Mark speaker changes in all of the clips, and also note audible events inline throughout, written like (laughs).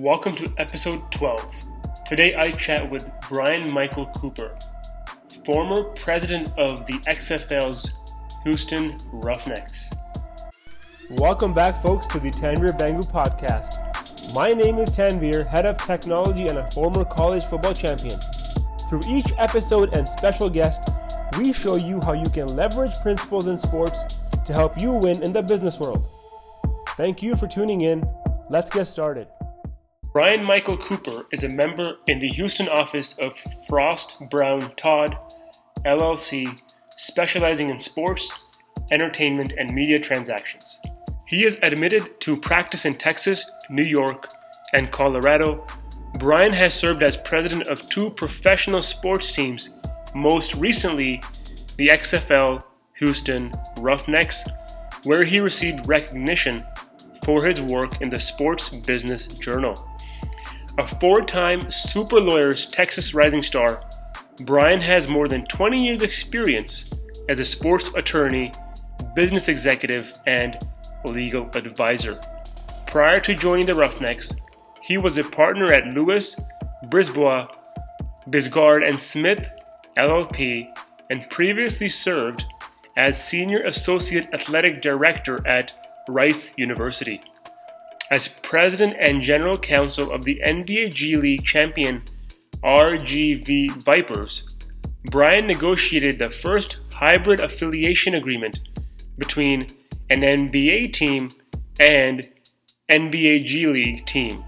Speaker 1: Welcome to episode 12. Today I chat with Brian Michael Cooper, former president of the XFL's Houston Roughnecks. Welcome back, folks, to the Tanvir Bangu podcast. My name is Tanvir, head of technology and a former college football champion. Through each episode and special guest, we show you how you can leverage principles in sports to help you win in the business world. Thank you for tuning in. Let's get started. Brian Michael Cooper is a member in the Houston office of Frost Brown Todd, LLC, specializing in sports, entertainment, and media transactions. He is admitted to practice in Texas, New York, and Colorado. Brian has served as president of two professional sports teams, most recently, the XFL Houston Roughnecks, where he received recognition for his work in the Sports Business Journal. A four time Super Lawyers Texas Rising Star, Brian has more than 20 years' experience as a sports attorney, business executive, and legal advisor. Prior to joining the Roughnecks, he was a partner at Lewis, Brisbois, Bisgaard, and Smith LLP and previously served as Senior Associate Athletic Director at Rice University. As president and general counsel of the NBA G League champion RGV Vipers, Brian negotiated the first hybrid affiliation agreement between an NBA team and NBA G League team.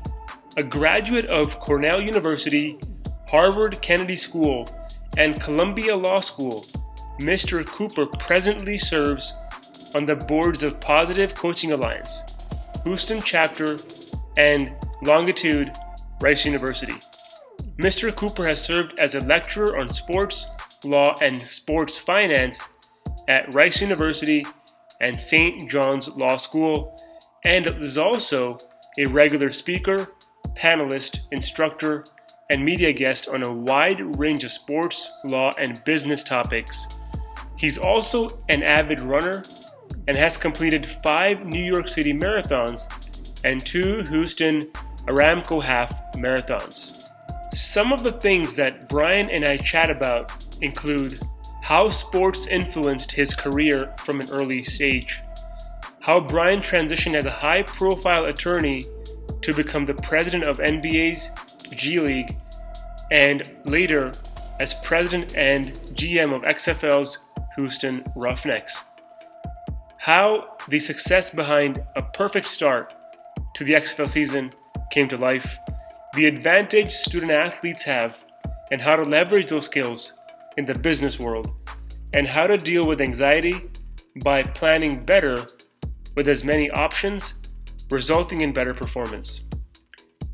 Speaker 1: A graduate of Cornell University, Harvard Kennedy School, and Columbia Law School, Mr. Cooper presently serves on the boards of Positive Coaching Alliance, Houston Chapter, and Longitude Rice University. Mr. Cooper has served as a lecturer on sports, law, and sports finance at Rice University and St. John's Law School, and is also a regular speaker, panelist, instructor, and media guest on a wide range of sports, law, and business topics. He's also an avid runner and has completed five New York City marathons and two Houston Aramco half marathons. Some of the things that Brian and I chat about include how sports influenced his career from an early stage, how Brian transitioned as a high profile attorney to become the president of NBA's G League and later as president and GM of XFL's Houston Roughnecks how the success behind a perfect start to the XFL season came to life, the advantage student athletes have, and how to leverage those skills in the business world, and how to deal with anxiety by planning better with as many options, resulting in better performance.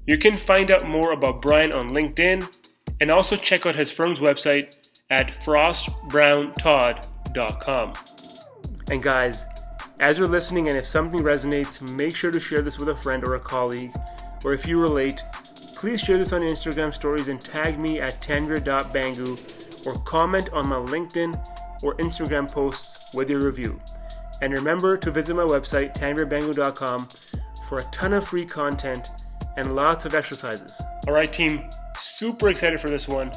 Speaker 1: You can find out more about Brian on LinkedIn and also check out his firm's website at frostbrowntodd.com. And guys, as you're listening, and if something resonates, make sure to share this with a friend or a colleague. Or if you relate, please share this on Instagram stories and tag me at tanvir.bangu or comment on my LinkedIn or Instagram posts with your review. And remember to visit my website, tanvirbangu.com, for a ton of free content and lots of exercises. All right, team, super excited for this one.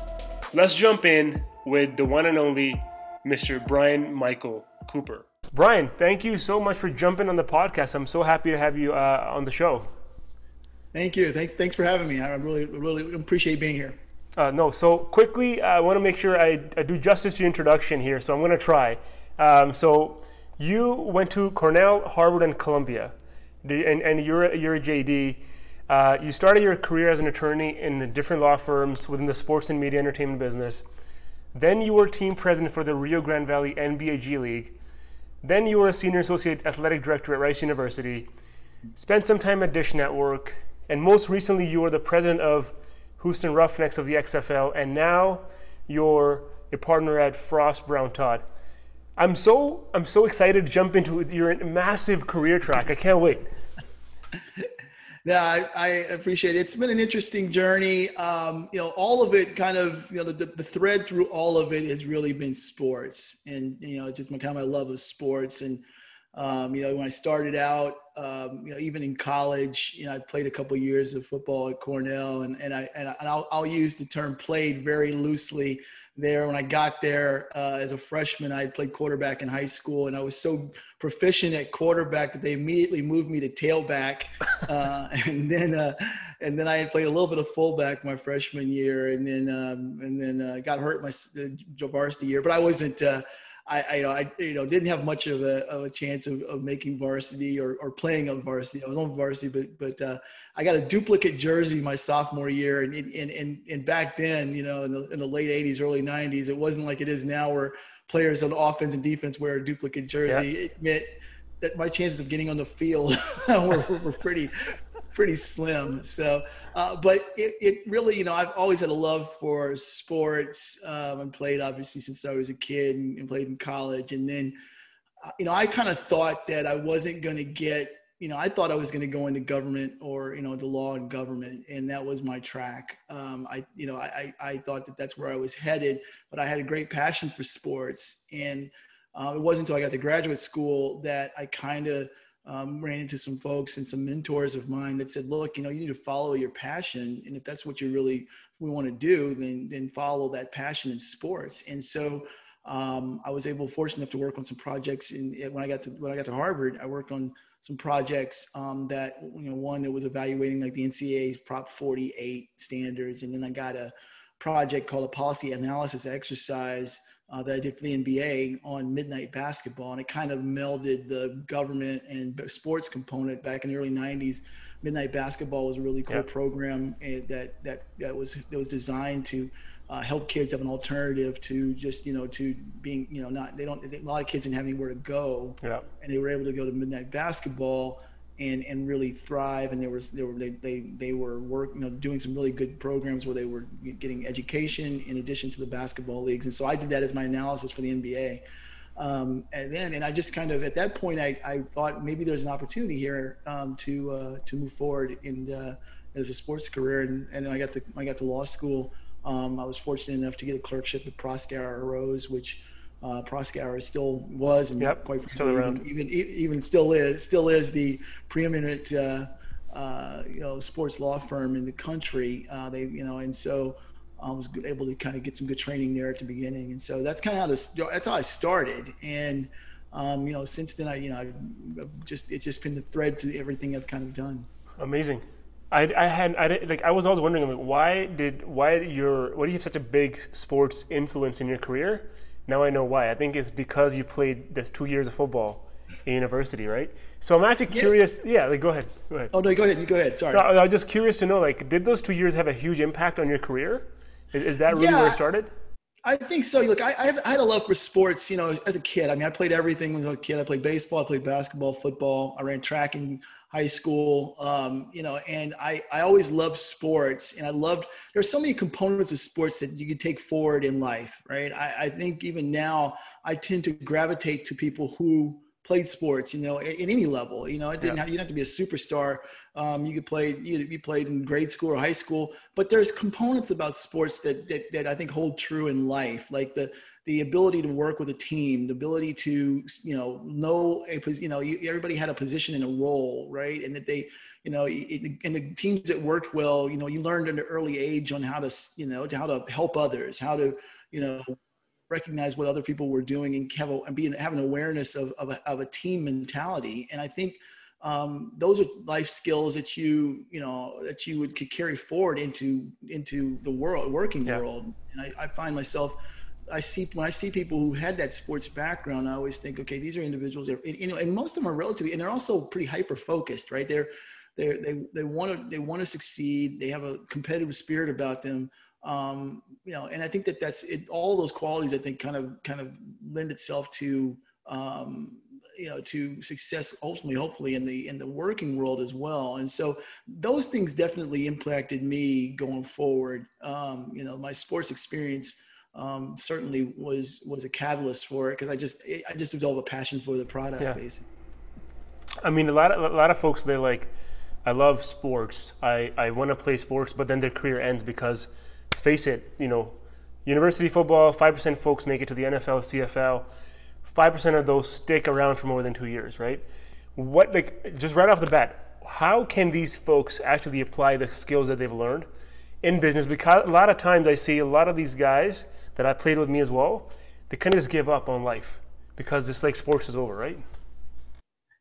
Speaker 1: Let's jump in with the one and only Mr. Brian Michael Cooper. Brian, thank you so much for jumping on the podcast. I'm so happy to have you uh, on the show.
Speaker 2: Thank you. Thanks, thanks for having me. I really, really appreciate being here.
Speaker 1: Uh, no, so quickly, I want to make sure I, I, do justice to your introduction here, so I'm going to try. Um, so, you went to Cornell, Harvard, and Columbia, and, and you're, you're a JD. Uh, you started your career as an attorney in different law firms within the sports and media entertainment business. Then you were team president for the Rio Grande Valley NBA G League. Then you were a senior associate athletic director at Rice University, spent some time at Dish Network, and most recently you were the president of Houston Roughnecks of the XFL, and now you're a partner at Frost Brown Todd. I'm so I'm so excited to jump into your massive career track. I can't wait. (laughs)
Speaker 2: Yeah, I, I, appreciate it. It's been an interesting journey. Um, you know, all of it kind of, you know, the, the thread through all of it has really been sports and, you know, just my kind of my love of sports. And Um, you know, when I started out, um, you know, even in college, you know, I played a couple years of football at Cornell, and and I and, I'll, I'll use the term "played" very loosely there. When I got there uh, as a freshman, I played quarterback in high school, and I was so proficient at quarterback that they immediately moved me to tailback, (laughs) uh, and then uh, and then I had played a little bit of fullback my freshman year, and then um, and then uh, got hurt my varsity year, but I wasn't. Uh, I, I, you know, I, you know, didn't have much of a, of a chance of, of making varsity or, or playing on varsity. I was on varsity, but, but uh, I got a duplicate jersey my sophomore year. And, and, and, and back then, you know, in the, in the late 80s, early 90s, it wasn't like it is now where players on offense and defense wear a duplicate jersey. Yeah. It meant that my chances of getting on the field (laughs) were, were pretty, pretty slim. So, uh, but it, it really, you know, I've always had a love for sports um, and played obviously since I was a kid and, and played in college. And then, uh, you know, I kind of thought that I wasn't going to get, you know, I thought I was going to go into government or, you know, the law and government. And that was my track. Um, I, you know, I, I thought that that's where I was headed, but I had a great passion for sports. And uh, it wasn't until I got to graduate school that I kind of, um, ran into some folks and some mentors of mine that said, look, you know, you need to follow your passion. And if that's what you really we want to do, then, then follow that passion in sports. And so um, I was able, fortunate enough to work on some projects in, when I got to, when I got to Harvard, I worked on some projects um, that, you know, one that was evaluating like the NCAA's Prop 48 standards. And then I got a project called a policy analysis exercise uh, that I did for the NBA on midnight basketball, and it kind of melded the government and sports component back in the early '90s. Midnight basketball was a really cool yeah. program eh, that that that was that was designed to uh, help kids have an alternative to just you know to being you know not they don't a lot of kids didn't have anywhere to go,
Speaker 1: yeah.
Speaker 2: and they were able to go to midnight basketball and and really thrive. And there was there were they they, they were work you know doing some really good programs where they were getting education in addition to the basketball leagues. And so I did that as my analysis for the NBA. Um, and then and I just kind of at that point I, I thought maybe there's an opportunity here um, to uh, to move forward in uh, as a sports career. And and I got to I got to law school. Um, I was fortunate enough to get a clerkship at Proskauer Rose, which uh, Proskauer still was and
Speaker 1: yep,
Speaker 2: quite
Speaker 1: still around.
Speaker 2: Even, even even still is still is the preeminent uh, uh, you know sports law firm in the country. Uh, they you know and so I was able to kind of get some good training there at the beginning, and so that's kind of how this that's how I started. And um, you know since then I you know I've just it's just been the thread to everything I've kind of done.
Speaker 1: Amazing. I, I had I like I was always wondering like why did why your why do you have such a big sports influence in your career? Now I know why. I think it's because you played this two years of football in university, right? So I'm actually curious. Yeah, yeah like go ahead. Go ahead.
Speaker 2: Oh no, go ahead. You go ahead. Sorry. No,
Speaker 1: I'm just curious to know, like, did those two years have a huge impact on your career? Is, is that really yeah, where it started?
Speaker 2: I think so. Look, I, I, had a love for sports, you know, as a kid. I mean, I played everything when I was a kid. I played baseball, I played basketball, football. I ran track and high school, um, you know, and I, I always loved sports and I loved, there's so many components of sports that you can take forward in life, right? I, I think even now I tend to gravitate to people who played sports, you know, at, at any level, you know, it didn't yeah. have, you don't have to be a superstar. Um, you could play, you, you played in grade school or high school, but there's components about sports that, that, that I think hold true in life. Like the, the ability to work with a team, the ability to you know know a you know everybody had a position and a role, right? And that they you know it, and the teams that worked well, you know, you learned at an early age on how to you know how to help others, how to you know recognize what other people were doing and have a, and be have an awareness of of a, of a team mentality. And I think. Um, those are life skills that you you know that you would could carry forward into into the world working yeah. world and I, I find myself I see when I see people who had that sports background, I always think, okay, these are individuals. That, you know, and most of them are relatively, and they're also pretty hyper focused, right? They're they they they want to they want to succeed. They have a competitive spirit about them. Um, you know, and I think that that's it, all those qualities. I think kind of kind of lend itself to um, you know to success ultimately hopefully in the in the working world as well and so those things definitely impacted me going forward um, you know my sports experience um, certainly was was a catalyst for it because I just I just developed a passion for the product yeah. basically.
Speaker 1: I mean, a lot of a lot of folks they're like, I love sports. I I want to play sports, but then their career ends because, face it, you know, university football, five percent folks make it to the NFL, CFL. five percent of those stick around for more than two years, right? What like just right off the bat, how can these folks actually apply the skills that they've learned in business? Because a lot of times I see a lot of these guys that I played with me as well, they kind of just give up on life because this like sports is over, right?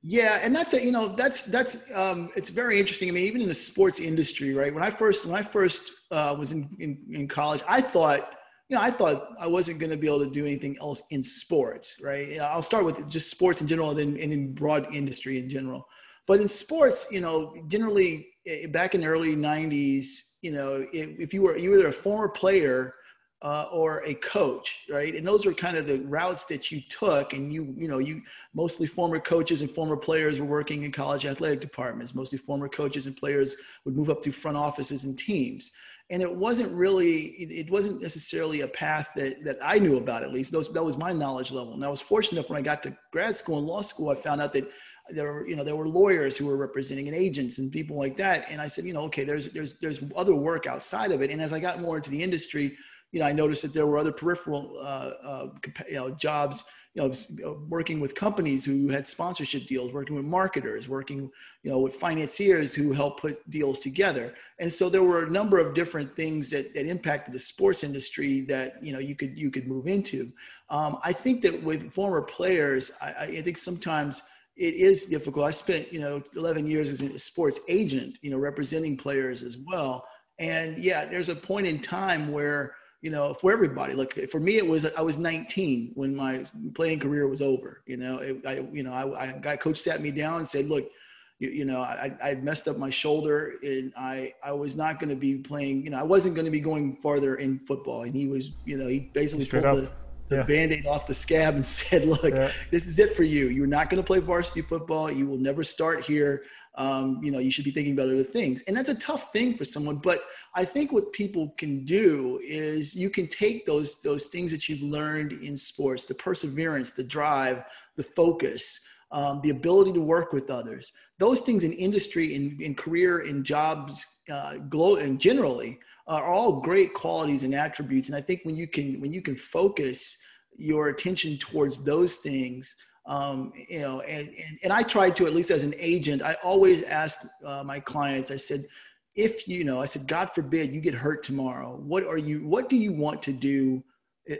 Speaker 2: Yeah, and that's a you know that's that's um, it's very interesting. I mean, even in the sports industry, right? When I first when I first uh, was in, in in college, I thought you know I thought I wasn't going to be able to do anything else in sports, right? I'll start with just sports in general, and then and in broad industry in general. But in sports, you know, generally eh, back in the early '90s, you know, if, if you were you were a former player uh, or a coach, right? And those were kind of the routes that you took. And you, you know, you mostly former coaches and former players were working in college athletic departments. Mostly former coaches and players would move up through front offices and teams. And it wasn't really, it, wasn't necessarily a path that, that I knew about, at least. Those, that was my knowledge level. And I was fortunate enough when I got to grad school and law school, I found out that there were you know there were lawyers who were representing and agents and people like that and i said you know okay there's there's there's other work outside of it and as i got more into the industry you know, I noticed that there were other peripheral, uh, uh, you know, jobs, you know, working with companies who had sponsorship deals, working with marketers, working, you know, with financiers who help put deals together. And so there were a number of different things that, that impacted the sports industry that, you know, you could, you could move into. Um, I think that with former players, I, I think sometimes it is difficult. I spent, you know, 11 years as a sports agent, you know, representing players as well. And yeah, there's a point in time where, you know, for everybody. Look, for me, it was I was 19 when my playing career was over. You know, it, I, you know, I, I got coach sat me down and said, look, you, you know, I, I messed up my shoulder and I, I was not going to be playing, you know, I wasn't going to be going farther in football. And he was, you know, he basically Straight pulled up. the, the yeah. band-aid off the scab and (laughs) said, look, yeah. this is it for you. You're not going to play varsity football. You will never start here um, you know, you should be thinking about other things. And that's a tough thing for someone. But I think what people can do is you can take those those things that you've learned in sports, the perseverance, the drive, the focus, um, the ability to work with others. Those things in industry, in, in career, in jobs, uh, and generally are all great qualities and attributes. And I think when you can when you can focus your attention towards those things um, you know, and, and, and I tried to, at least as an agent, I always ask uh, my clients, I said, if you know, I said, God forbid you get hurt tomorrow, what are you, what do you want to do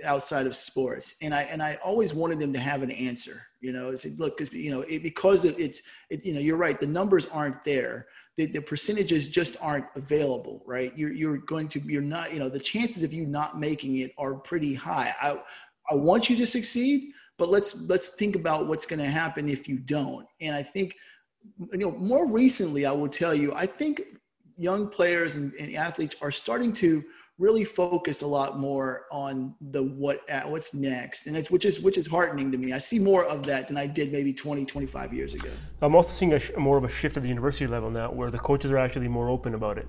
Speaker 2: outside of sports? And I, and I always wanted them to have an answer, you know, I said, look, cause you know, it, because it's, it, you know, you're right. The numbers aren't there. The, the percentages just aren't available, right? You're, you're going to, you're not, you know, the chances of you not making it are pretty high. I, I want you to succeed, but let's let's think about what's going to happen if you don't. And i think you know more recently i will tell you i think young players and, and athletes are starting to really focus a lot more on the what what's next. And it's which is which is heartening to me. I see more of that than i did maybe 20 25 years ago.
Speaker 1: I'm also seeing a more of a shift at the university level now where the coaches are actually more open about it.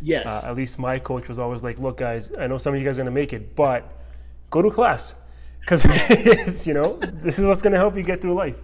Speaker 2: Yes.
Speaker 1: Uh, at least my coach was always like look guys i know some of you guys are going to make it but go to class because (laughs) you know this is what's going to help you get through life.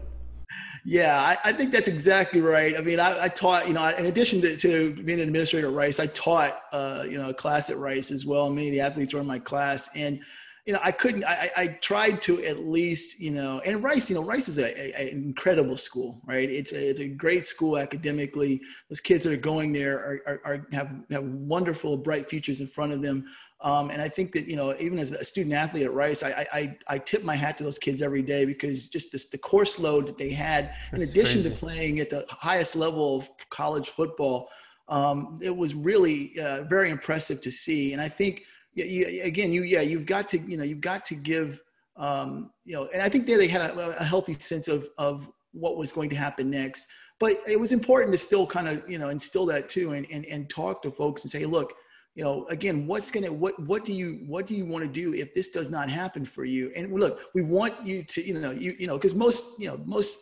Speaker 2: Yeah I, I, think that's exactly right. I mean i, I taught you know in addition to, to, being an administrator at rice i taught uh, you know a class at rice as well. Many of the athletes were in my class. And you know i couldn't i, I tried to at least you know and rice you know rice is an incredible school right? It's a, it's a great school academically. Those kids that are going there are, are, are have have wonderful bright futures in front of them um, and I think that, you know, even as a student athlete at Rice, I, I, I tip my hat to those kids every day because just this, the course load that they had, That's in addition crazy. to playing at the highest level of college football, um, it was really uh, very impressive to see. And I think, you, you, again, you, yeah, you've got to, you know, you've got to give, um, you know, and I think there they had a, a healthy sense of, of what was going to happen next. But it was important to still kind of, you know, instill that too and, and, and talk to folks and say, look, you know again what's going to what what do you what do you want to do if this does not happen for you and look we want you to you know you you know because most you know most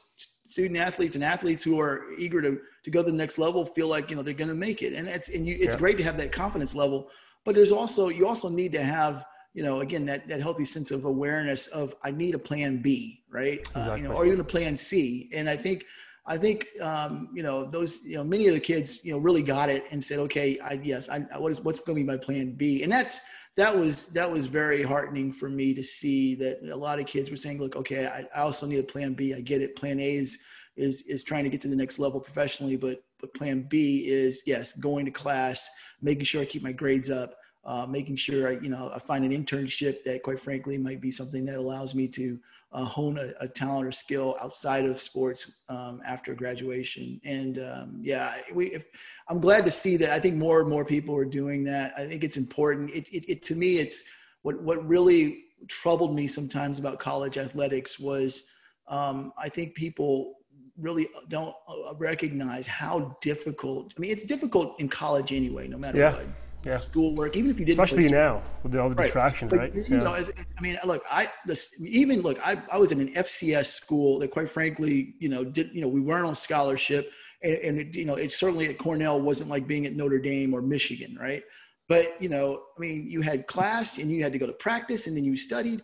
Speaker 2: student athletes and athletes who are eager to to go to the next level feel like you know they're going to make it and it's and you it's yeah. great to have that confidence level but there's also you also need to have you know again that that healthy sense of awareness of i need a plan b right exactly. uh, you know or even a plan c and i think I think um, you know those you know many of the kids you know really got it and said, okay, I yes, I what is what's going to be my plan B, and that's that was that was very heartening for me to see that a lot of kids were saying, look, okay, I, I also need a plan B. I get it. Plan A is is is trying to get to the next level professionally, but but plan B is yes, going to class, making sure I keep my grades up, uh, making sure I you know I find an internship that quite frankly might be something that allows me to uh, hone a, a, talent or skill outside of sports um, after graduation. And um, yeah, we, if, I'm glad to see that. I think more and more people are doing that. I think it's important. It, it, it to me, it's what what really troubled me sometimes about college athletics was um, I think people really don't uh, recognize how difficult. I mean, it's difficult in college anyway, no matter
Speaker 1: yeah.
Speaker 2: what
Speaker 1: yeah.
Speaker 2: schoolwork, even if you didn't.
Speaker 1: Especially now with all the
Speaker 2: right.
Speaker 1: distractions,
Speaker 2: but,
Speaker 1: right?
Speaker 2: You yeah. know, as, I mean, look, I this, even look, I, I was in an FCS school that, quite frankly, you know, did you know we weren't on scholarship, and, and it, you know, it certainly at Cornell wasn't like being at Notre Dame or Michigan, right? But you know, I mean, you had class and you had to go to practice, and then you studied.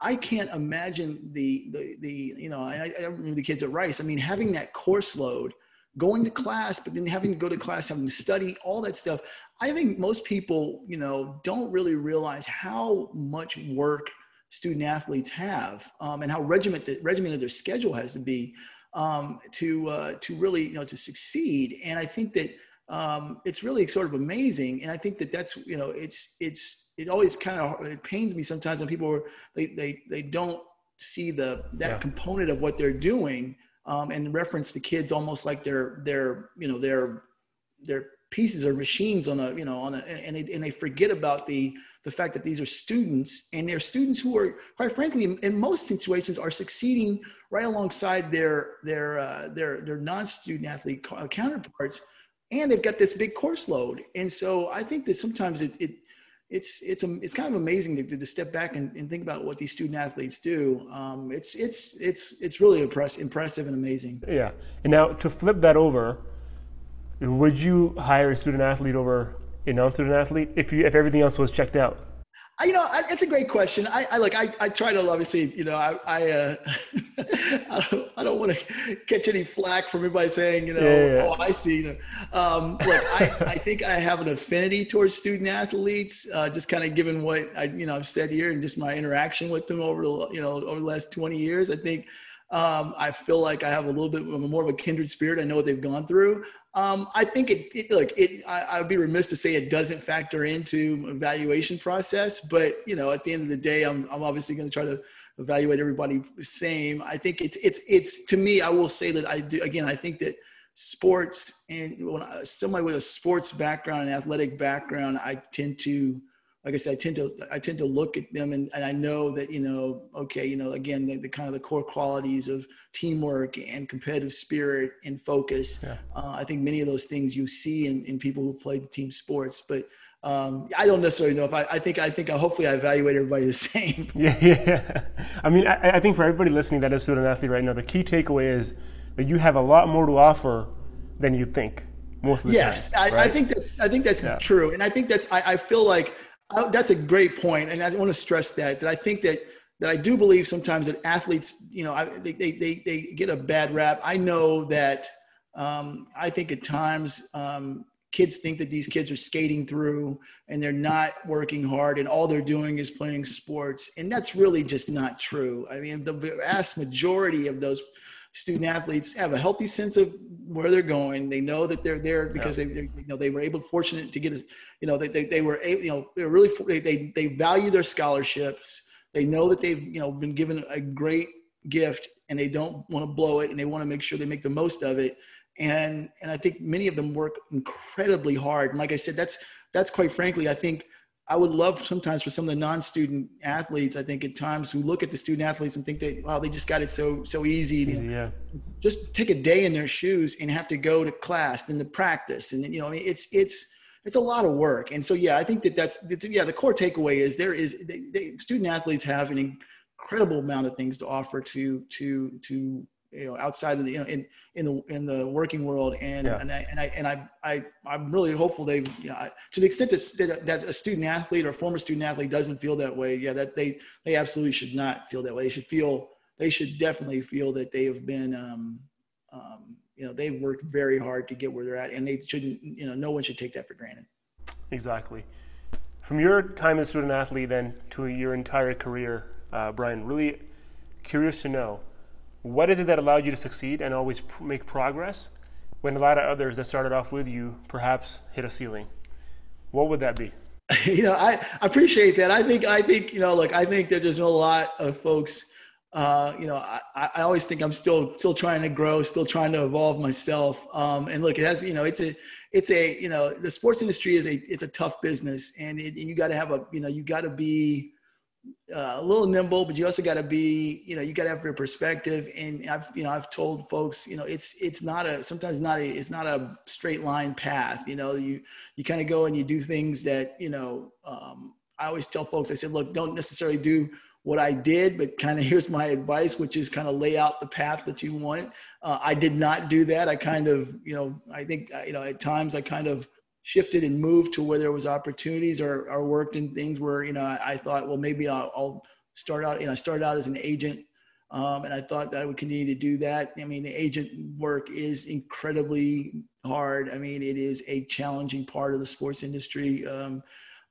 Speaker 2: I can't imagine the the the you know, I, I remember the kids at Rice. I mean, having that course load going to class, but then having to go to class, having to study, all that stuff. I think most people, you know, don't really realize how much work student athletes have um, and how regimented, regimented their schedule has to be um, to, uh, to really, you know, to succeed. And I think that um, it's really sort of amazing. And I think that that's, you know, it's, it's, it always kind of, it pains me sometimes when people are, they, they, they don't see the, that yeah. component of what they're doing um, and reference the kids almost like they're they're you know they're they're pieces or machines on a you know on a and they, and they forget about the the fact that these are students and they're students who are quite frankly in, most situations are succeeding right alongside their their uh, their their non-student athlete counterparts and they've got this big course load. And so i think that sometimes it, it it's it's it's kind of amazing to, to step back and, and think about what these student athletes do. Um, it's it's it's it's really impress, impressive and amazing.
Speaker 1: Yeah. And now to flip that over, would you hire a student athlete over a non-student athlete if you if everything else was checked out?
Speaker 2: I, you know, I, it's a great question. I, I like, I, I try to obviously, you know, I, I, uh, (laughs) I don't, I don't want to (laughs) catch any flack from everybody saying, you know, yeah, oh, I see. Um, look, I, (laughs) I think I have an affinity towards student athletes, uh, just kind of given what I, you know, I've said here and just my interaction with them over, the, you know, over the last 20 years. I think, um, I feel like I have a little bit more of a kindred spirit. I know what they've gone through. Um, I think it, it look, it, I, would be remiss to say it doesn't factor into evaluation process, but you know, at the end of the day, I'm, I'm obviously going to try to evaluate everybody the same. I think it's, it's, it's, to me, I will say that I do, again, I think that sports and when I, somebody with a sports background and athletic background, I tend to, like I said, I tend to I tend to look at them and, and I know that you know okay you know again the, the kind of the core qualities of teamwork and competitive spirit and focus. Yeah. Uh, I think many of those things you see in, in people who've played team sports, but um, I don't necessarily know if I, I think I think I, hopefully I evaluate everybody the (laughs) same. (laughs)
Speaker 1: Yeah, yeah. I mean, I, I think for everybody listening that is student athlete right now, the key takeaway is that you have a lot more to offer than you think most of the
Speaker 2: yes,
Speaker 1: time.
Speaker 2: Yes, I, I, think that's I think that's yeah. true, and I think that's I, I feel like I, that's a great point, and I want to stress that that I think that that I do believe sometimes that athletes, you know, I, they, they they get a bad rap. I know that um, I think at times um, kids think that these kids are skating through and they're not working hard and all they're doing is playing sports, and that's really just not true. I mean, the vast majority of those student athletes have a healthy sense of where they're going. They know that they're there because yeah. they, you know, they were able, fortunate to get, a, you know, they, they, they were able, you know, they're really, they, they value their scholarships. They know that they've, you know, been given a great gift and they don't want to blow it and they want to make sure they make the most of it. And, and I think many of them work incredibly hard. And like I said, that's, that's quite frankly, I think I would love sometimes for some of the non-student athletes, I think at times who look at the student athletes and think that, wow, they just got it so, so easy.
Speaker 1: Yeah.
Speaker 2: Just take a day in their shoes and have to go to class, then to practice. And, you know, I mean, it's, it's, it's a lot of work. And so, yeah, I think that that's, yeah, the core takeaway is there is, they, they, student athletes have an incredible amount of things to offer to, to, to you know outside of the you know in in the in the working world and yeah. and I and I and I, I I'm really hopeful they you know, to the extent that that a student athlete or former student athlete doesn't feel that way yeah that they they absolutely should not feel that way they should feel they should definitely feel that they have been um, um, you know, they've worked very hard to get where they're at, and they shouldn't, you know, no one should take that for granted.
Speaker 1: Exactly. From your time as student athlete then to your entire career, uh, Brian, really curious to know what is it that allowed you to succeed and always make progress when a lot of others that started off with you perhaps hit a ceiling? What would that be? (laughs)
Speaker 2: you know, I, I appreciate that. I think, I think, you know, look, I think that there's a lot of folks, uh, you know, I, I always think I'm still, still trying to grow, still trying to evolve myself. Um, and look, it has, you know, it's a, it's a, you know, the sports industry is a, it's a tough business and it, you got to have a, you know, you got to be, uh, a little nimble, but you also got to be, you know, you got to have your perspective. And I've, you know, I've told folks, you know, it's, it's not a, sometimes not a, it's not a straight line path. You know, you, you kind of go and you do things that, you know, um, I always tell folks, I said, look, don't necessarily do what I did, but kind of (laughs) here's my advice, which is kind of lay out the path that you want. Uh, I did not do that. I kind of, you know, I think, uh, you know, at times I kind of, shifted and moved to where there was opportunities or, or worked in things where, you know, I, I thought, well, maybe I'll, I'll, start out, you know, I started out as an agent um, and I thought that I would continue to do that. I mean, the agent work is incredibly hard. I mean, it is a challenging part of the sports industry. Um,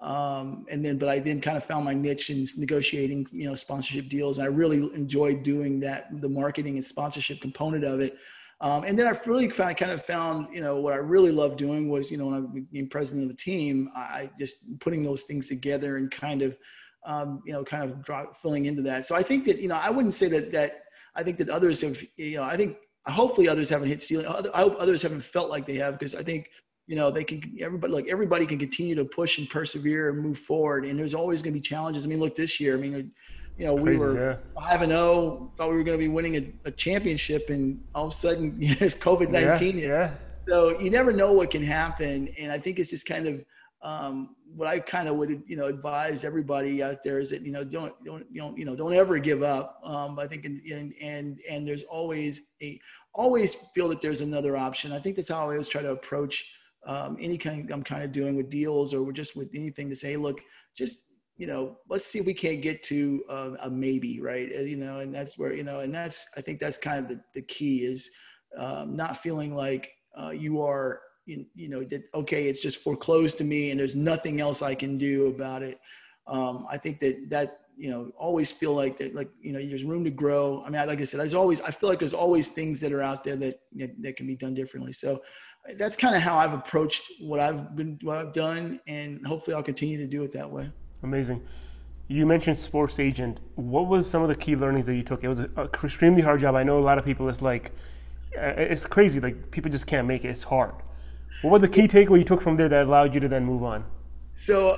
Speaker 2: um, and then, but I then kind of found my niche in negotiating, you know, sponsorship deals. And I really enjoyed doing that, the marketing and sponsorship component of it. Um, and then I really found, kind of found, you know, what I really loved doing was, you know, when I became president of a team, I just putting those things together and kind of, um, you know, kind of drop, filling into that. So I think that, you know, I wouldn't say that, that I think that others have, you know, I think hopefully others haven't hit ceiling. I hope others haven't felt like they have, because I think, you know, they can, everybody, like everybody can continue to push and persevere and move forward. And there's always going to be challenges. I mean, look, this year, I mean, you know, we were five and zero. Oh, thought we were going to be winning a, a, championship, and all of a sudden, (laughs) you know, it's COVID nineteen.
Speaker 1: Yeah, yeah.
Speaker 2: So you never know what can happen, and I think it's just kind of um, what I kind of would you know advise everybody out there is that you know don't don't you know you know don't ever give up. Um, I think and and and there's always a always feel that there's another option. I think that's how I always try to approach um, any kind I'm kind of doing with deals or just with anything to say, look, just you know, let's see if we can't get to a, a, maybe, right? Uh, you know, and that's where, you know, and that's, I think that's kind of the, the key is um, not feeling like uh, you are, you, you know, that, okay, it's just foreclosed to me and there's nothing else I can do about it. Um, I think that that, you know, always feel like that, like, you know, there's room to grow. I mean, like I said, there's always, I feel like there's always things that are out there that, that, that can be done differently. So that's kind of how I've approached what I've been, what I've done. And hopefully I'll continue to do it that way.
Speaker 1: Amazing. You mentioned sports agent. What was some of the key learnings that you took? It was an extremely hard job. I know a lot of people. It's like uh, it's crazy. Like people just can't make it. It's hard. What was the key takeaway you took from there that allowed you to then move on?
Speaker 2: So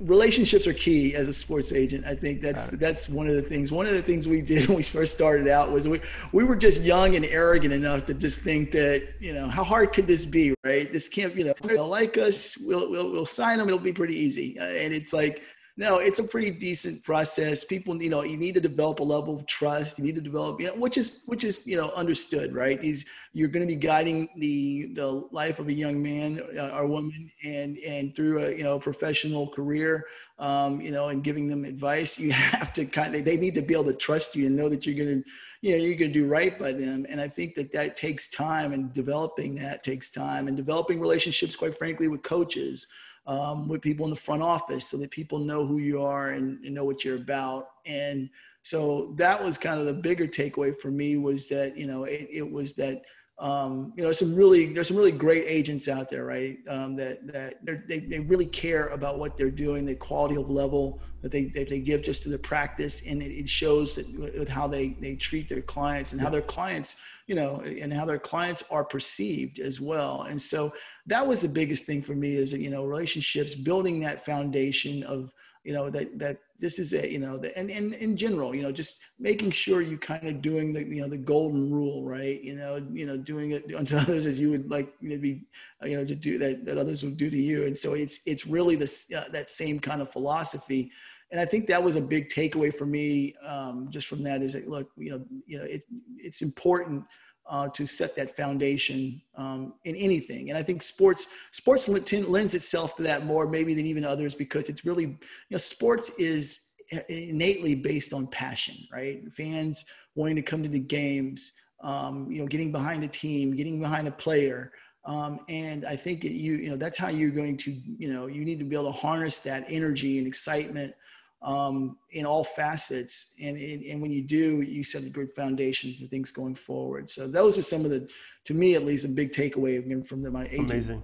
Speaker 2: relationships are key as a sports agent. I think that's that's one of the things. One of the things we did (laughs) when we first started out was we we were just young and arrogant enough to just think that you know how hard could this be, right? This can't you know they'll like us. We'll we'll, we'll sign them. It'll be pretty easy. Uh, and it's like no, it's a pretty decent process. People, you know, you need to develop a level of trust. You need to develop, you know, which is which is you know understood, right? These you're going to be guiding the the life of a young man uh, or woman, and and through a you know professional career, um, you know, and giving them advice. You (laughs) have to kind of they need to be able to trust you and know that you're going to you know you're going to do right by them and i think that that takes time and developing that takes time and developing relationships quite frankly with coaches um, with people in the front office so that people know who you are and, and know what you're about. And so that was kind of the bigger takeaway for me was that, you know, it, it was that, um, you know, some really, there's some really great agents out there, right? Um, that, that they, they really care about what they're doing, the quality of level that they, they give just to the practice. And it, it shows that with how they, they treat their clients and how their clients, you know, and how their clients are perceived as well. And so that was the biggest thing for me is, you know, relationships, building that foundation of, you know, that, that this is a, you know, the, and, and in general, you know, just making sure you kind of doing the, you know, the golden rule, right. You know, you know, doing it unto (laughs) others as you would like to be, you know, to do that, that others would do to you. And so it's, it's really this, uh, that same kind of philosophy and I think that was a big takeaway for me, um, just from that. Is that look, you know, you know, it's it's important uh, to set that foundation um, in anything, and I think sports sports lends itself to that more maybe than even others because it's really, you know, sports is innately based on passion, right? Fans wanting to come to the games, um, you know, getting behind a team, getting behind a player. Um, and I think that you, you know, that's how you're going to, you know, you need to be able to harness that energy and excitement um, in all facets. And, and, and when you do, you set a good foundation for things going forward. So those are some of the, to me at least, a big takeaway from the, my agent.
Speaker 1: Amazing.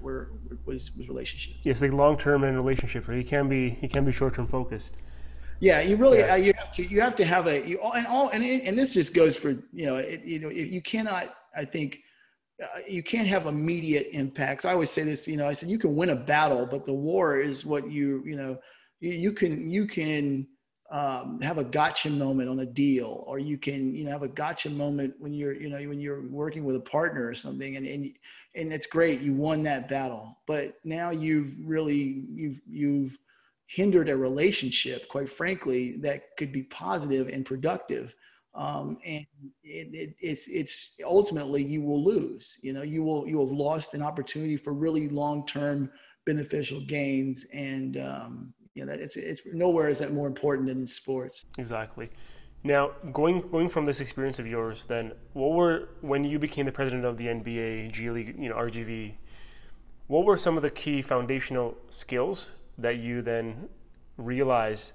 Speaker 2: Were, was, was relationships.
Speaker 1: Yes, like long term and relationship. Right? You can be you can be short term focused.
Speaker 2: Yeah, you really yeah. Uh, you have to you have to have a you, all and all and and this just goes for you know it, you know you cannot I think uh, you can't have immediate impacts. I always say this, you know, I said you can win a battle, but the war is what you you know you, can you can um, have a gotcha moment on a deal, or you can you know have a gotcha moment when you're you know when you're working with a partner or something, and and and it's great you won that battle, but now you've really you've you've hindered a relationship, quite frankly, that could be positive and productive. Um, and it, it, it's it's ultimately you will lose. You know, you will you have lost an opportunity for really long term beneficial gains, and um, you know that it's it's nowhere is that more important than in sports.
Speaker 1: Exactly. Now, going going from this experience of yours, then what were when you became the president of the NBA, G League, you know, RGV? What were some of the key foundational skills that you then realized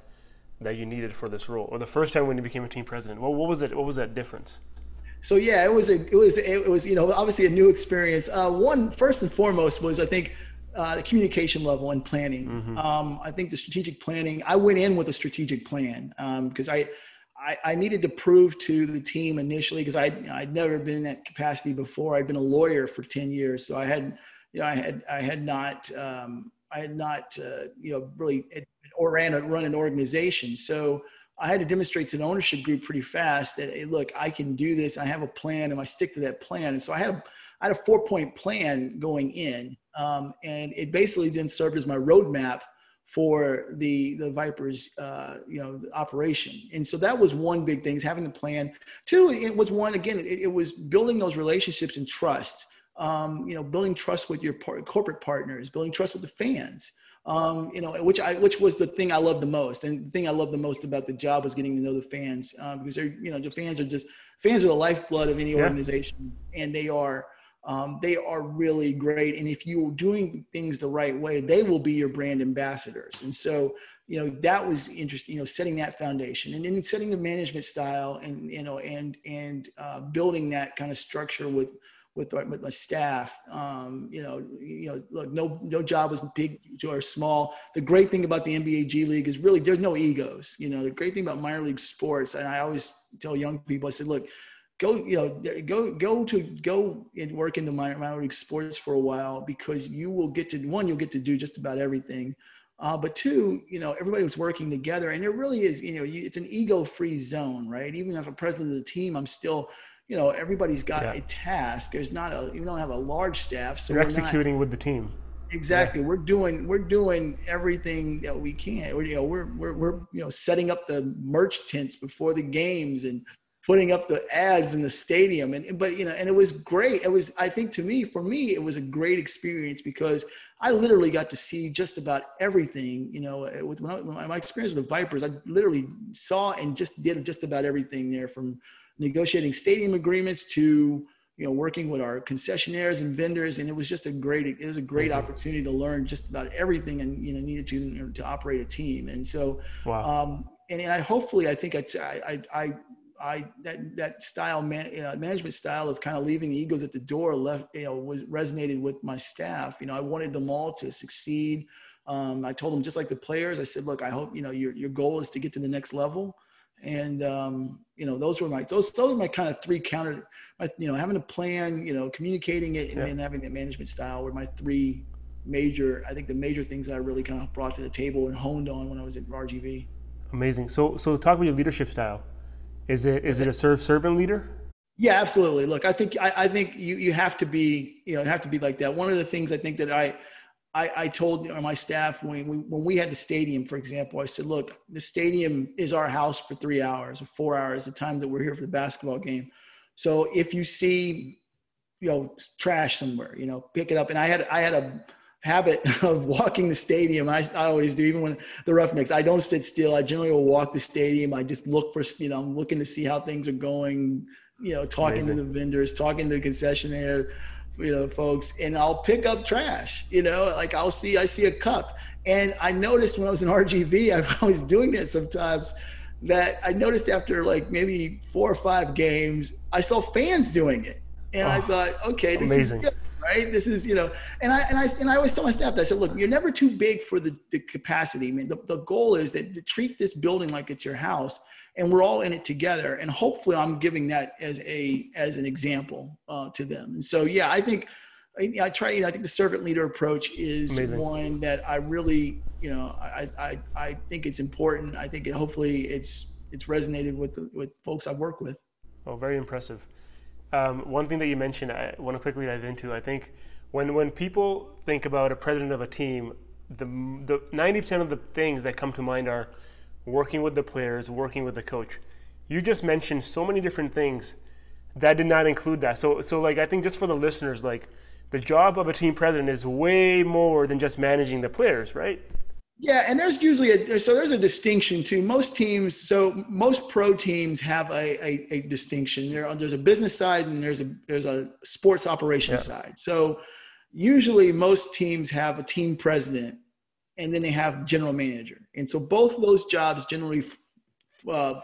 Speaker 1: that you needed for this role, or the first time when you became a team president? Well, what was it? What was that difference?
Speaker 2: So yeah, it was a it was it was you know obviously a new experience. Uh, one first and foremost was I think uh, the communication level and planning. Mm-hmm. Um, I think the strategic planning. I went in with a strategic plan because um, I, I, I needed to prove to the team initially because I I'd never been in that capacity before. I'd been a lawyer for ten years, so I had you know I had I had not um, I had not, uh, you know, really or ran a, run an organization. So I had to demonstrate to the ownership group pretty fast that, hey, look, I can do this. I have a plan, and I stick to that plan. And so I had a, I had a four point plan going in, um, and it basically didn't serve as my roadmap for the the Vipers, uh, you know, operation. And so that was one big thing: is having a plan. Two, it was one again. It, it was building those relationships and trust um, you know, building trust with your par- corporate partners, building trust with the fans. Um, you know, which I which was the thing I loved the most, and the thing I loved the most about the job was getting to know the fans uh, because they're you know the fans are just fans are the lifeblood of any yeah. organization, and they are um, they are really great. And if you're doing things the right way, they will be your brand ambassadors. And so you know that was interesting you know setting that foundation and then setting the management style and you know and and uh, building that kind of structure with with with my staff. Um, you know, you know, look, no no job is big or small. The great thing about the NBA G League is really there's no egos. You know, the great thing about minor league sports, and I always tell young people, I said, look, go you know go go to go and work into minor, minor league sports for a while because you will get to one you'll get to do just about everything. Uh, but two, you know, everybody was working together, and it really is, you know, it's an ego-free zone, right? Even if I'm president of the team, I'm still you know everybody's got yeah. a task there's not a you don't have a large staff
Speaker 1: so you're executing not, with the team
Speaker 2: exactly yeah. we're doing we're doing everything that we can we're you know we're, we're we're you know setting up the merch tents before the games and putting up the ads in the stadium. And but you know and it was great. It was i think to me for me it was a great experience because i literally got to see just about everything you know with my experience with the vipers. I literally saw and just did just about everything there from negotiating stadium agreements to you know working with our concessionaires and vendors. And it was just a great it was a great opportunity to learn just about everything and you know needed to you know, to operate a team. And so wow. um and, and i hopefully i think i i i, I that that style man, uh, management style of kind of leaving the egos at the door left you know was resonated with my staff. You know i wanted them all to succeed. Um, i told them just like the players i said look i hope you know your, your goal is to get to the next level. And um, you know those were my those those are my kind of three counter my, you know having a plan you know communicating it and yeah. then having that management style were my three major i think the major things that i really kind of brought to the table and honed on when i was at rgv
Speaker 1: amazing. So so talk about your leadership style is it is it a serve servant leader
Speaker 2: yeah absolutely look i think i, I think you you have to be you know have to be like that one of the things i think that i I, I told my staff when we, when we had the stadium, for example, I said, look, the stadium is our house for three hours or four hours, the time that we're here for the basketball game. So if you see, you know, trash somewhere, you know, pick it up. And I had, I had a habit (laughs) of walking the stadium. I, I always do, even when the Roughnecks, I don't sit still. I generally will walk the stadium. I just look for, you know, I'm looking to see how things are going, you know, talking Amazing. to the vendors, talking to the concessionaire, you know, folks, and I'll pick up trash. You know, like I'll see, I see a cup, and I noticed when I was in (laughs) RGV, I was doing that sometimes. That I noticed after like maybe four or five games, I saw fans doing it, and oh, I thought, okay, this amazing. is good right? This is, you know, and I and I and I always tell my staff that I said, look, you're never too big for the, the capacity. I mean, the, the goal is that to treat this building like it's your house, and we're all in it together. And hopefully, I'm giving that as a as an example uh, to them. And so, yeah, I think I, I try. You know, I think the servant leader approach is Amazing. one that I really, you know, I I I think it's important. I think it, hopefully it's it's resonated with the, with folks I work with.
Speaker 1: Oh, very impressive. Um, one thing that you mentioned, I want to quickly dive into. I think when when people think about a president of a team, the the ninety percent of the things that come to mind are working with the players, working with the coach. You just mentioned so many different things that did not include that. So so like I think just for the listeners, like the job of a team president is way more than just managing the players, right?
Speaker 2: Yeah, and there's usually a so there's a distinction too. Most teams, so most pro teams have a, a, a distinction. There, there's a business side and there's a there's a sports operations yeah. side. So usually most teams have a team president and then they have general manager, and so both those jobs generally uh,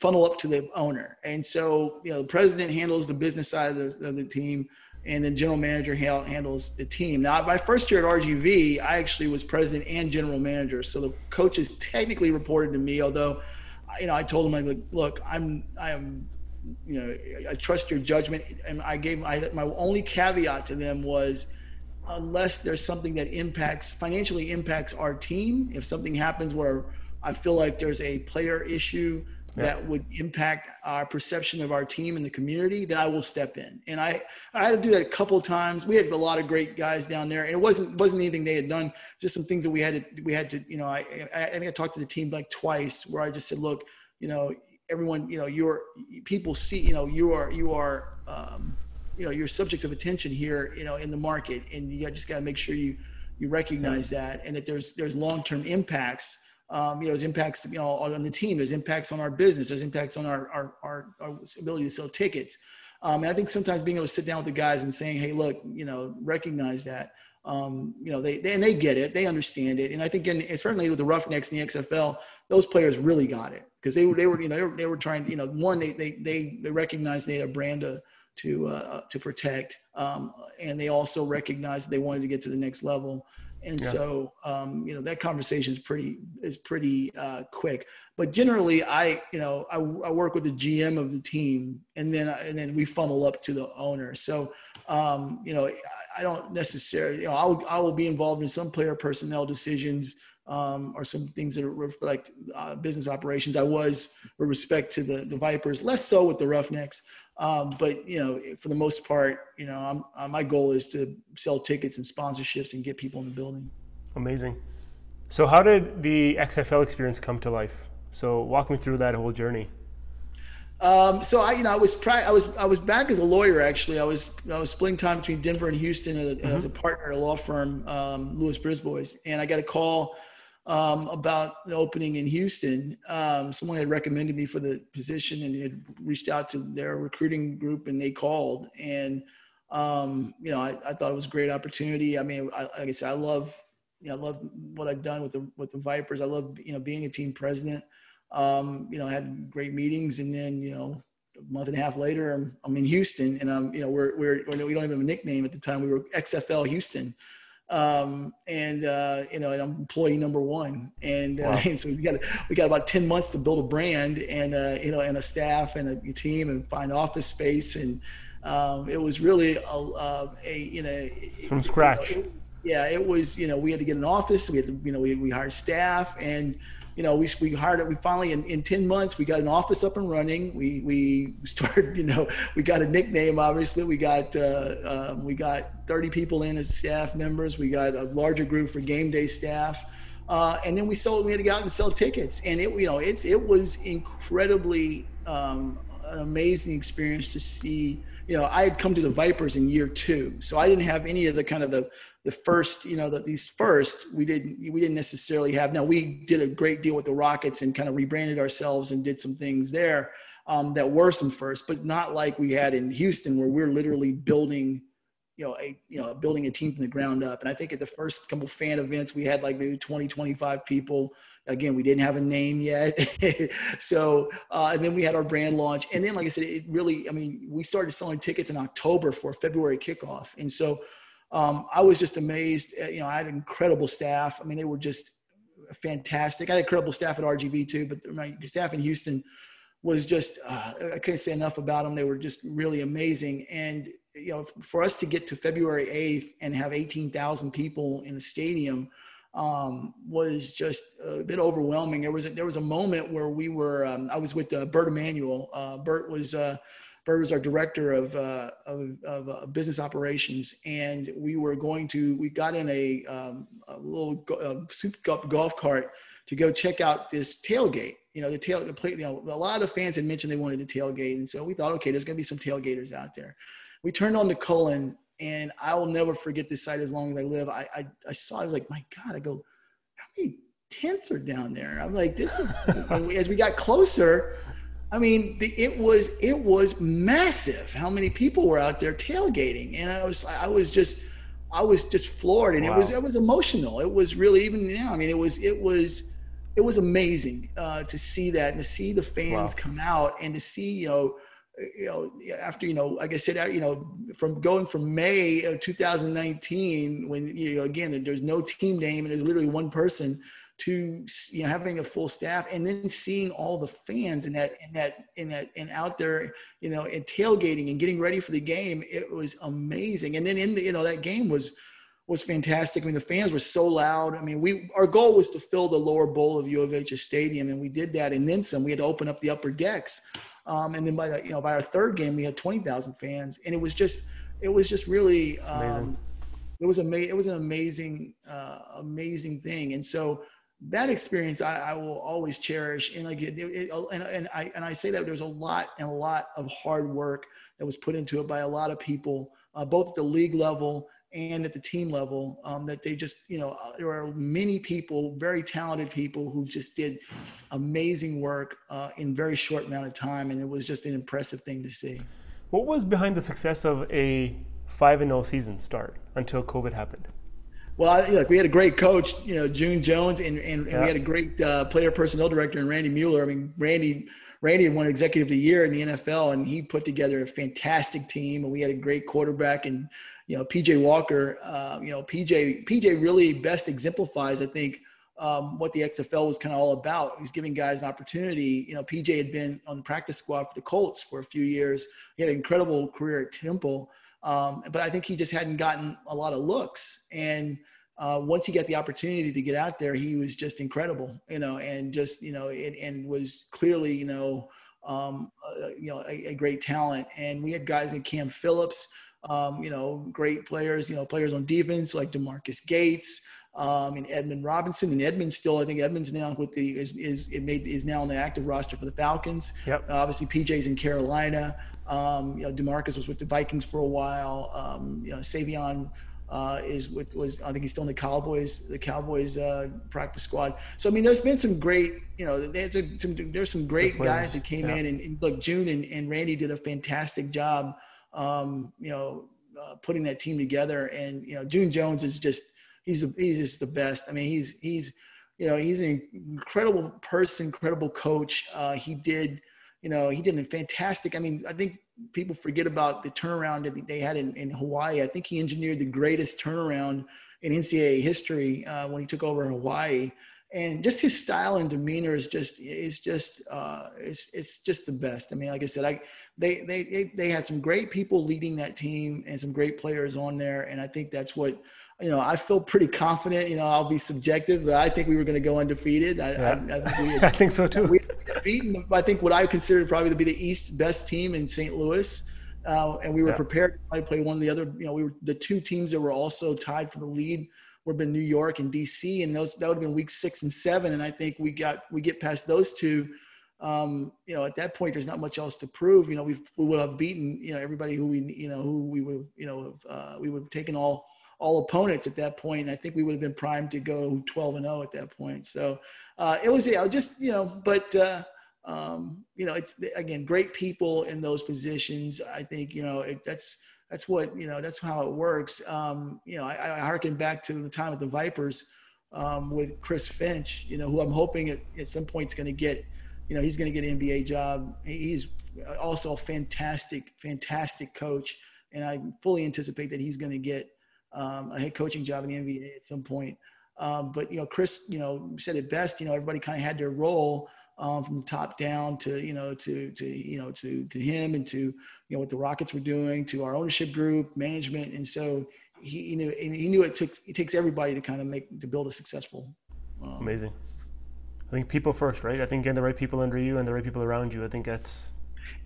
Speaker 2: funnel up to the owner. And so you know the president handles the business side of the, of the team and then general manager handles the team. Now, my first year at RGV, I actually was president and general manager, so the coaches technically reported to me. Although, you know, I told them, like, look, I'm, I am, you know, I trust your judgment, and I gave my my only caveat to them was, unless there's something that impacts financially impacts our team, if something happens where I feel like there's a player issue yeah. that would impact our perception of our team and the community, then I will step in. And I, I had to do that a couple of times. We had a lot of great guys down there, and it wasn't wasn't anything they had done. Just some things that we had to we had to you know. I I think I talked to the team like twice where I just said, look, you know, everyone, you know, you're people see, you know, you are you are. Um, you know, you're subjects of attention here, you know, in the market, and you just got to make sure you you recognize that, and that there's there's long term impacts um, you know, there's impacts, you know, on the team. There's impacts on our business. There's impacts on our our, our, our ability to sell tickets. Um, and I think sometimes being able to sit down with the guys and saying, "Hey, look, you know, recognize that." Um, you know, they, they and they get it, they understand it, and I think, in, certainly with the Roughnecks and the XFL, those players really got it because they were they were you know they were, they were trying you know one they they they, they recognized they had a brand to to uh, to protect, um, and they also recognized they wanted to get to the next level. And yeah. so, um, you know, that conversation is pretty is pretty uh, quick. But generally, I you know I, I, work with the GM of the team, and then and then we funnel up to the owner. So, um, you know, I, I don't necessarily you know I will I will be involved in some player personnel decisions um, or some things that reflect uh, business operations. I was with respect to the the Vipers, less so with the Roughnecks. Um, but you know, for the most part, you know, I'm, uh, my goal is to sell tickets and sponsorships and get people in the building.
Speaker 1: Amazing. So, how did the XFL experience come to life? So, walk me through that whole journey.
Speaker 2: Um, so I, you know, I was I was I was back as a lawyer actually. I was I was splitting time between Denver and Houston as a, mm-hmm. as a partner at a law firm, um, Lewis Brisbois, and I got a call um, about the opening in Houston. Um, someone had recommended me for the position and had reached out to their recruiting group and they called. And, um, you know, I, I, thought it was a great opportunity. I mean, I, like I said, I love, you know, I love what I've done with the, with the Vipers. I love, you know, being a team president. Um, you know, I had great meetings and then, you know, a month and a half later, I'm, I'm in Houston and I'm, you know, we're, we're, we don't even have a nickname at the time. We were XFL Houston um, and uh, you know, and I'm employee number one, and, uh, and (laughs) so we got we got about ten months to build a brand, and uh, you know, and a staff and a team, and find office space, and um, it was really a, a, a you know
Speaker 1: from scratch.
Speaker 2: You know, it, yeah, it was. You know, we had to get an office. We had to, you know, we we hired staff, and you know, we, we hired it. We finally, in, in 10 months, we got an office up and running. We, we started, (laughs) you know, we got a nickname, obviously. We got, uh, um, we got 30 people in as staff members. We got a larger group for game day staff. Uh, and then we sold, we had to go out and sell tickets. And it, you know, it's, it was incredibly um, an amazing experience to see, you know, I had come to the Vipers in year two. So I didn't have any of the kind of the, the first, you know, that these first we didn't we didn't necessarily have. Now we did a great deal with the Rockets and kind of rebranded ourselves and did some things there. um, that were some firsts, but not like we had in Houston, where we're literally building, you know, a you know building a team from the ground up. And I think at the first couple fan events, we had like maybe 20, 25 people. Again, we didn't have a name yet, (laughs) so uh, and then we had our brand launch, and then like I said, it really, I mean, we started selling tickets in October for February kickoff, and so. Um, I was just amazed. You know, I had incredible staff. I mean, they were just fantastic. I had incredible staff at RGV too, but my staff in Houston was just uh, I couldn't say enough about them. They were just really amazing. And you know, for us to get to February 8th and have 18,000 people in the stadium um, was just a bit overwhelming. There was a, there was a moment where we were um, I was with uh, Bert Emanuel. Uh, Bert was uh, Bert was our director of, uh, of, of uh, business operations, and we were going to we got in a, um, a little go, uh, souped up golf cart to go check out this tailgate you know, the tail, the play, you know, a lot of fans had mentioned they wanted to tailgate. And so we thought, okay, there's going to be some tailgaters out there. We turned on to Cullen and I will never forget this sight as long as I live. I, I, I saw, I was like, my God, I go, how many tents are down there? I'm like, this is, (laughs) as we got closer, I mean, the, it was, it was massive how many people were out there tailgating. And I was, I was just, I was just floored and wow. it was, it was emotional. It was really even, you know, I mean, it was, it was, it was amazing uh, to see that and to see the fans wow. come out and to see you know you know after you know like I said you know from going from May of 2019 when you know again there's no team name and there's literally one person to you know having a full staff and then seeing all the fans in that in that in that and out there you know and tailgating and getting ready for the game it was amazing and then in the you know that game was was fantastic. I mean, the fans were so loud. I mean, we our goal was to fill the lower bowl of U of H stadium, and we did that. And then some. We had to open up the upper decks, um, and then by the, you know by our third game, we had twenty thousand fans, and it was just it was just really um, it was amazing. It was an amazing uh, amazing thing, and so that experience I, I will always cherish. And like it, it, and, and I and I say that there's a lot and a lot of hard work that was put into it by a lot of people, uh, both at the league level and at the team level um, that they just you know uh, there are many people very talented people who just did amazing work uh, in very short amount of time and it was just an impressive thing to see
Speaker 1: what was behind the success of a 5 and 0 season start until covid happened
Speaker 2: well, I, look, we had a great coach, you know, June Jones, and, and, and yeah. we had a great uh, player personnel director in Randy Mueller. I mean, Randy Randy won Executive of the Year in the NFL, and he put together a fantastic team. And we had a great quarterback and you know, PJ Walker, uh, you know, PJ, PJ really best exemplifies, I think, um, what the XFL was kind of all about. He's giving guys an opportunity. You know, PJ had been on the practice squad for the Colts for a few years. He had an incredible career at Temple, um, but I think he just hadn't gotten a lot of looks. And uh, once he got the opportunity to get out there, he was just incredible. You know, and just you know, and, and was clearly you know, um, uh, you know, a, a, great talent. And we had guys like Cam Phillips um, you know, great players, you know, players on defense like DeMarcus Gates um, and Edmund Robinson. And Edmund still, I think Edmund's now with the is is it made is now on the active roster for the Falcons.
Speaker 1: Yep.
Speaker 2: Uh, obviously, PJ's in Carolina. Um, you know, Demarcus was with the Vikings for a while. Um, you know, Savion uh, is with was I think he's still in the Cowboys the Cowboys uh, practice squad. So I mean, there's been some great you know there's some there's some great guys that came yeah. in and, and look June and, and Randy did a fantastic job um, you know, uh, putting that team together. And you know, June Jones is just he's a, he's just the best. I mean, he's he's you know he's an incredible person, incredible coach. Uh, he did you know he did a fantastic. I mean, I think people forget about the turnaround that they had in, in Hawaii. I think he engineered the greatest turnaround in NCAA history uh, when he took over Hawaii. And just his style and demeanor is just is just uh, it's it's just the best. I mean, like I said, I they, they, they had some great people leading that team and some great players on there. And I think that's what, you know, I feel pretty confident, you know, I'll be subjective, but I think we were going to go undefeated. I,
Speaker 1: yeah. I, I, think, (laughs) had, I think, so too. We
Speaker 2: beaten, I think what I considered probably to be the East best team in St. Louis. Uh, and we were yeah. prepared to play one of the other, you know, we were the two teams that were also tied for the lead would have been New York and DC. And those, that would have been week six and seven. And I think we got, we get past those two um, you know, at that point, there's not much else to prove. You know, we've, we would have beaten, you know, everybody who we, you know, who we would, you know, uh, we would have taken all, all opponents at that point. And I think we would have been primed to go 12 and 0 at that point. So uh, it was, yeah, just, you know, but uh, um, you know, it's again great people in those positions. I think you know it, that's that's what you know that's how it works. Um, you know, I, I harken back to the time at the Vipers um, with Chris Finch. You know, who I'm hoping at, at some point is going to get, you know, he's going to get an NBA job. He's also a fantastic, fantastic coach, and I fully anticipate that he's going to get um, a head coaching job in the NBA at some point. Um, but you know, Chris, you know, said it best. You know, everybody kind of had their role um, from top down to you know to to you know to to him and to you know what the Rockets were doing to our ownership group, management, and so he, he knew he knew it takes it takes everybody to kind of make to build a successful.
Speaker 1: Um, Amazing. I think people first, right? I think getting the right people under you and the right people around you. I think that's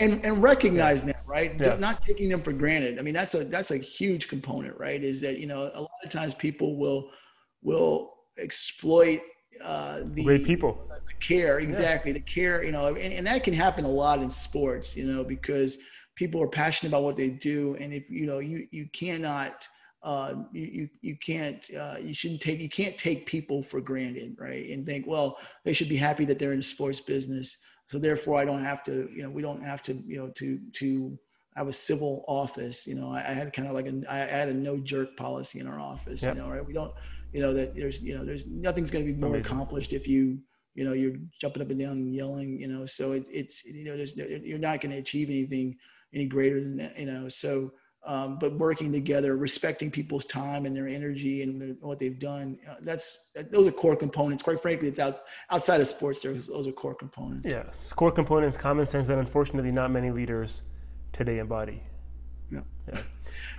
Speaker 2: and and recognize yeah. that, right? Yeah. Not taking them for granted. I mean, that's a that's a huge component, right? Is that you know a lot of times people will will exploit uh, the
Speaker 1: great people,
Speaker 2: the care exactly yeah. the care. You know, and, and that can happen a lot in sports, you know, because people are passionate about what they do, and if you know you you cannot. Uh, you, you you can't uh, you shouldn't take you can't take people for granted right? And think well they should be happy that they're in the sports business. So therefore i don't have to you know we don't have to you know to to have a civil office. You know i, I had kind of like a i had a no jerk policy in our office yep. you know right? We don't you know that there's you know there's nothing's going to be more Amazing. accomplished if you you know you're jumping up and down and yelling you know? So it, it's you know there's you're not going to achieve anything any greater than that you know? So um, but working together respecting people's time and their energy and what they've done uh, that's those are core components quite frankly it's out outside of sports those, those are core components
Speaker 1: yes core components common sense that unfortunately not many leaders today embody
Speaker 2: yeah. yeah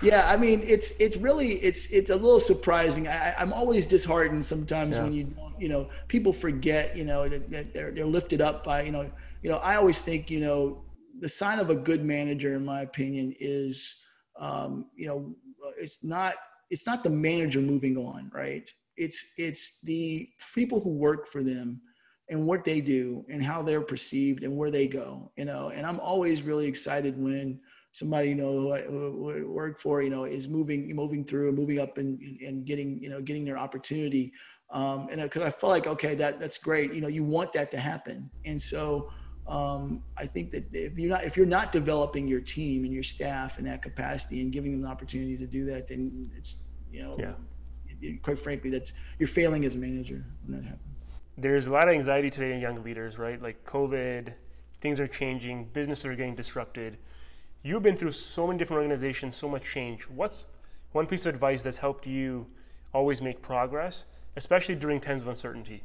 Speaker 2: yeah, I mean, it's it's really it's it's a little surprising. I, I'm always disheartened sometimes yeah. when you don't, you know people forget you know that they're they're lifted up by you know you know I always think you know the sign of a good manager, in my opinion, is um, you know it's not it's not the manager moving on, right? It's it's the people who work for them and what they do and how they're perceived and where they go, you know. And I'm always really excited when somebody you know who I, who work for you know is moving moving through and moving up and, and getting you know getting their opportunity um, and because I felt like okay that that's great you know you want that to happen and so um, I think that if you're not if you're not developing your team and your staff in that capacity and giving them the opportunities to do that then it's you know yeah. It, quite frankly that's you're failing as a manager when that happens.
Speaker 1: There's a lot of anxiety today in young leaders, right? Like COVID, things are changing, businesses are getting disrupted you've been through so many different organizations, so much change. What's one piece of advice that's helped you always make progress, especially during times of uncertainty?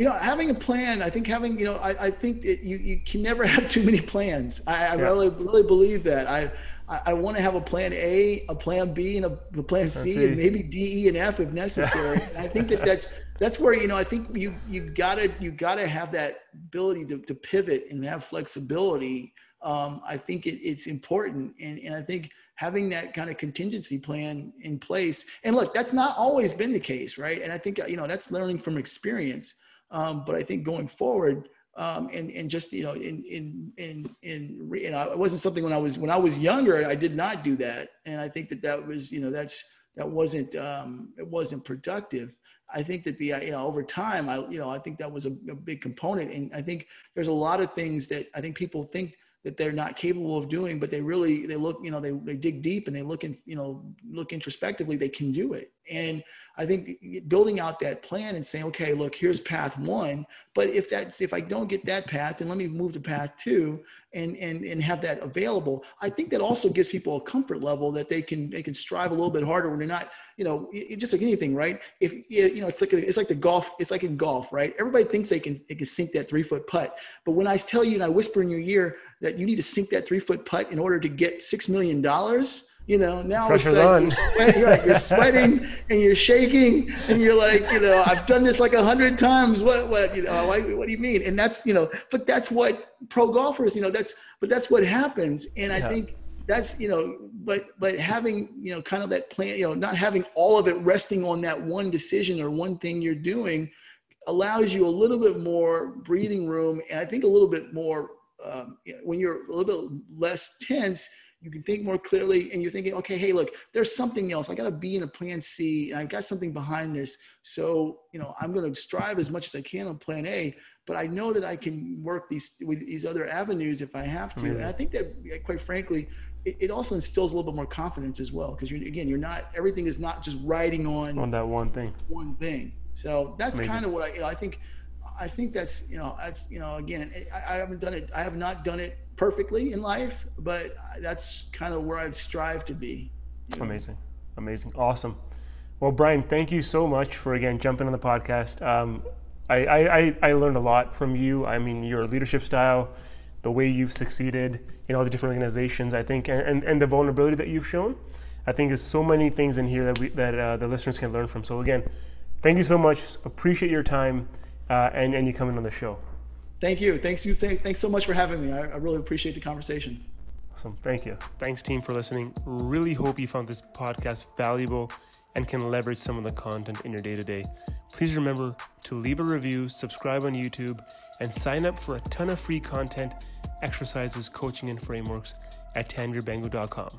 Speaker 2: You know, having a plan. I think having, you know, I, I think that you, you can never (laughs) have too many plans. I, I yeah. really really believe that. I I, I want to have a plan A, a plan B, and a, a plan C, and maybe D, E, and F if necessary. and I think that that's (laughs) that's where you know I think you you gotta you gotta have that ability to, to pivot and have flexibility um, I think it, it's important. And, and I think having that kind of contingency plan in place, and look, that's not always been the case, right? And I think, you know, that's learning from experience. Um, but I think going forward, um, and and just you know in in in in you know it wasn't something when I was when I was younger I did not do that. And I think that that was you know that's that wasn't um, it wasn't productive. I think that the you know over time I you know I think that was a, a big component. And I think there's a lot of things that I think people think that they're not capable of doing, but they really they look, you know, they, they dig deep and they look in, you know, look introspectively, they can do it. And I think building out that plan and saying, okay, look, here's path one. But if that if I don't get that path, then let me move to path two and and and have that available. I think that also gives people a comfort level that they can they can strive a little bit harder when they're not you know, it, just like anything, right? If you know, it's like it's like the golf. It's like in golf, right? Everybody thinks they can they can sink that three foot putt, but when I tell you and I whisper in your ear that you need to sink that three foot putt in order to get six million dollars, you know, now all of a sudden you're sweating, right, you're sweating and you're shaking and you're like, you know, I've done this like a hundred times. What, what, you know, what, what do you mean? And that's, you know, but that's what pro golfers, you know, that's, but that's what happens. And I yeah. think that's, you know, but, but having, you know, kind of that plan, you know, not having all of it resting on that one decision or one thing you're doing allows you a little bit more breathing room. And I think a little bit more, um, when you're a little bit less tense, you can think more clearly and you're thinking, okay, hey, look, there's something else. I got to be in a plan C and I've got something behind this. So, you know, I'm going to strive as much as I can on plan A, but I know that I can work these with these other avenues if I have to. And I think that quite frankly, it, it also instills a little bit more confidence as well. Cause you're, again, you're not, everything is not just riding on,
Speaker 1: on that one thing,
Speaker 2: one thing. So that's Amazing. kind of what I, you know, I think, I think that's, you know, that's, you know, again, I, I haven't done it. I have not done it perfectly in life, but that's kind of where I'd strive to be.
Speaker 1: Know? Amazing, amazing, awesome. Well, Brian, thank you so much for again jumping on the podcast. Um, I, I, I learned a lot from you. I mean, your leadership style, the way you've succeeded in all the different organizations, I think, and, and, and the vulnerability that you've shown. I think there's so many things in here that we, that uh, the listeners can learn from. So again, thank you so much. Appreciate your time uh, and and you coming on the show.
Speaker 2: Thank you. Thanks you. Thanks so much for having me. I, I really appreciate the conversation.
Speaker 1: Awesome. Thank you. Thanks, team, for listening. Really hope you found this podcast valuable and can leverage some of the content in your day to day. Please remember to leave a review, subscribe on YouTube, and sign up for a ton of free content, exercises, coaching, and frameworks at tanvirbangu.com.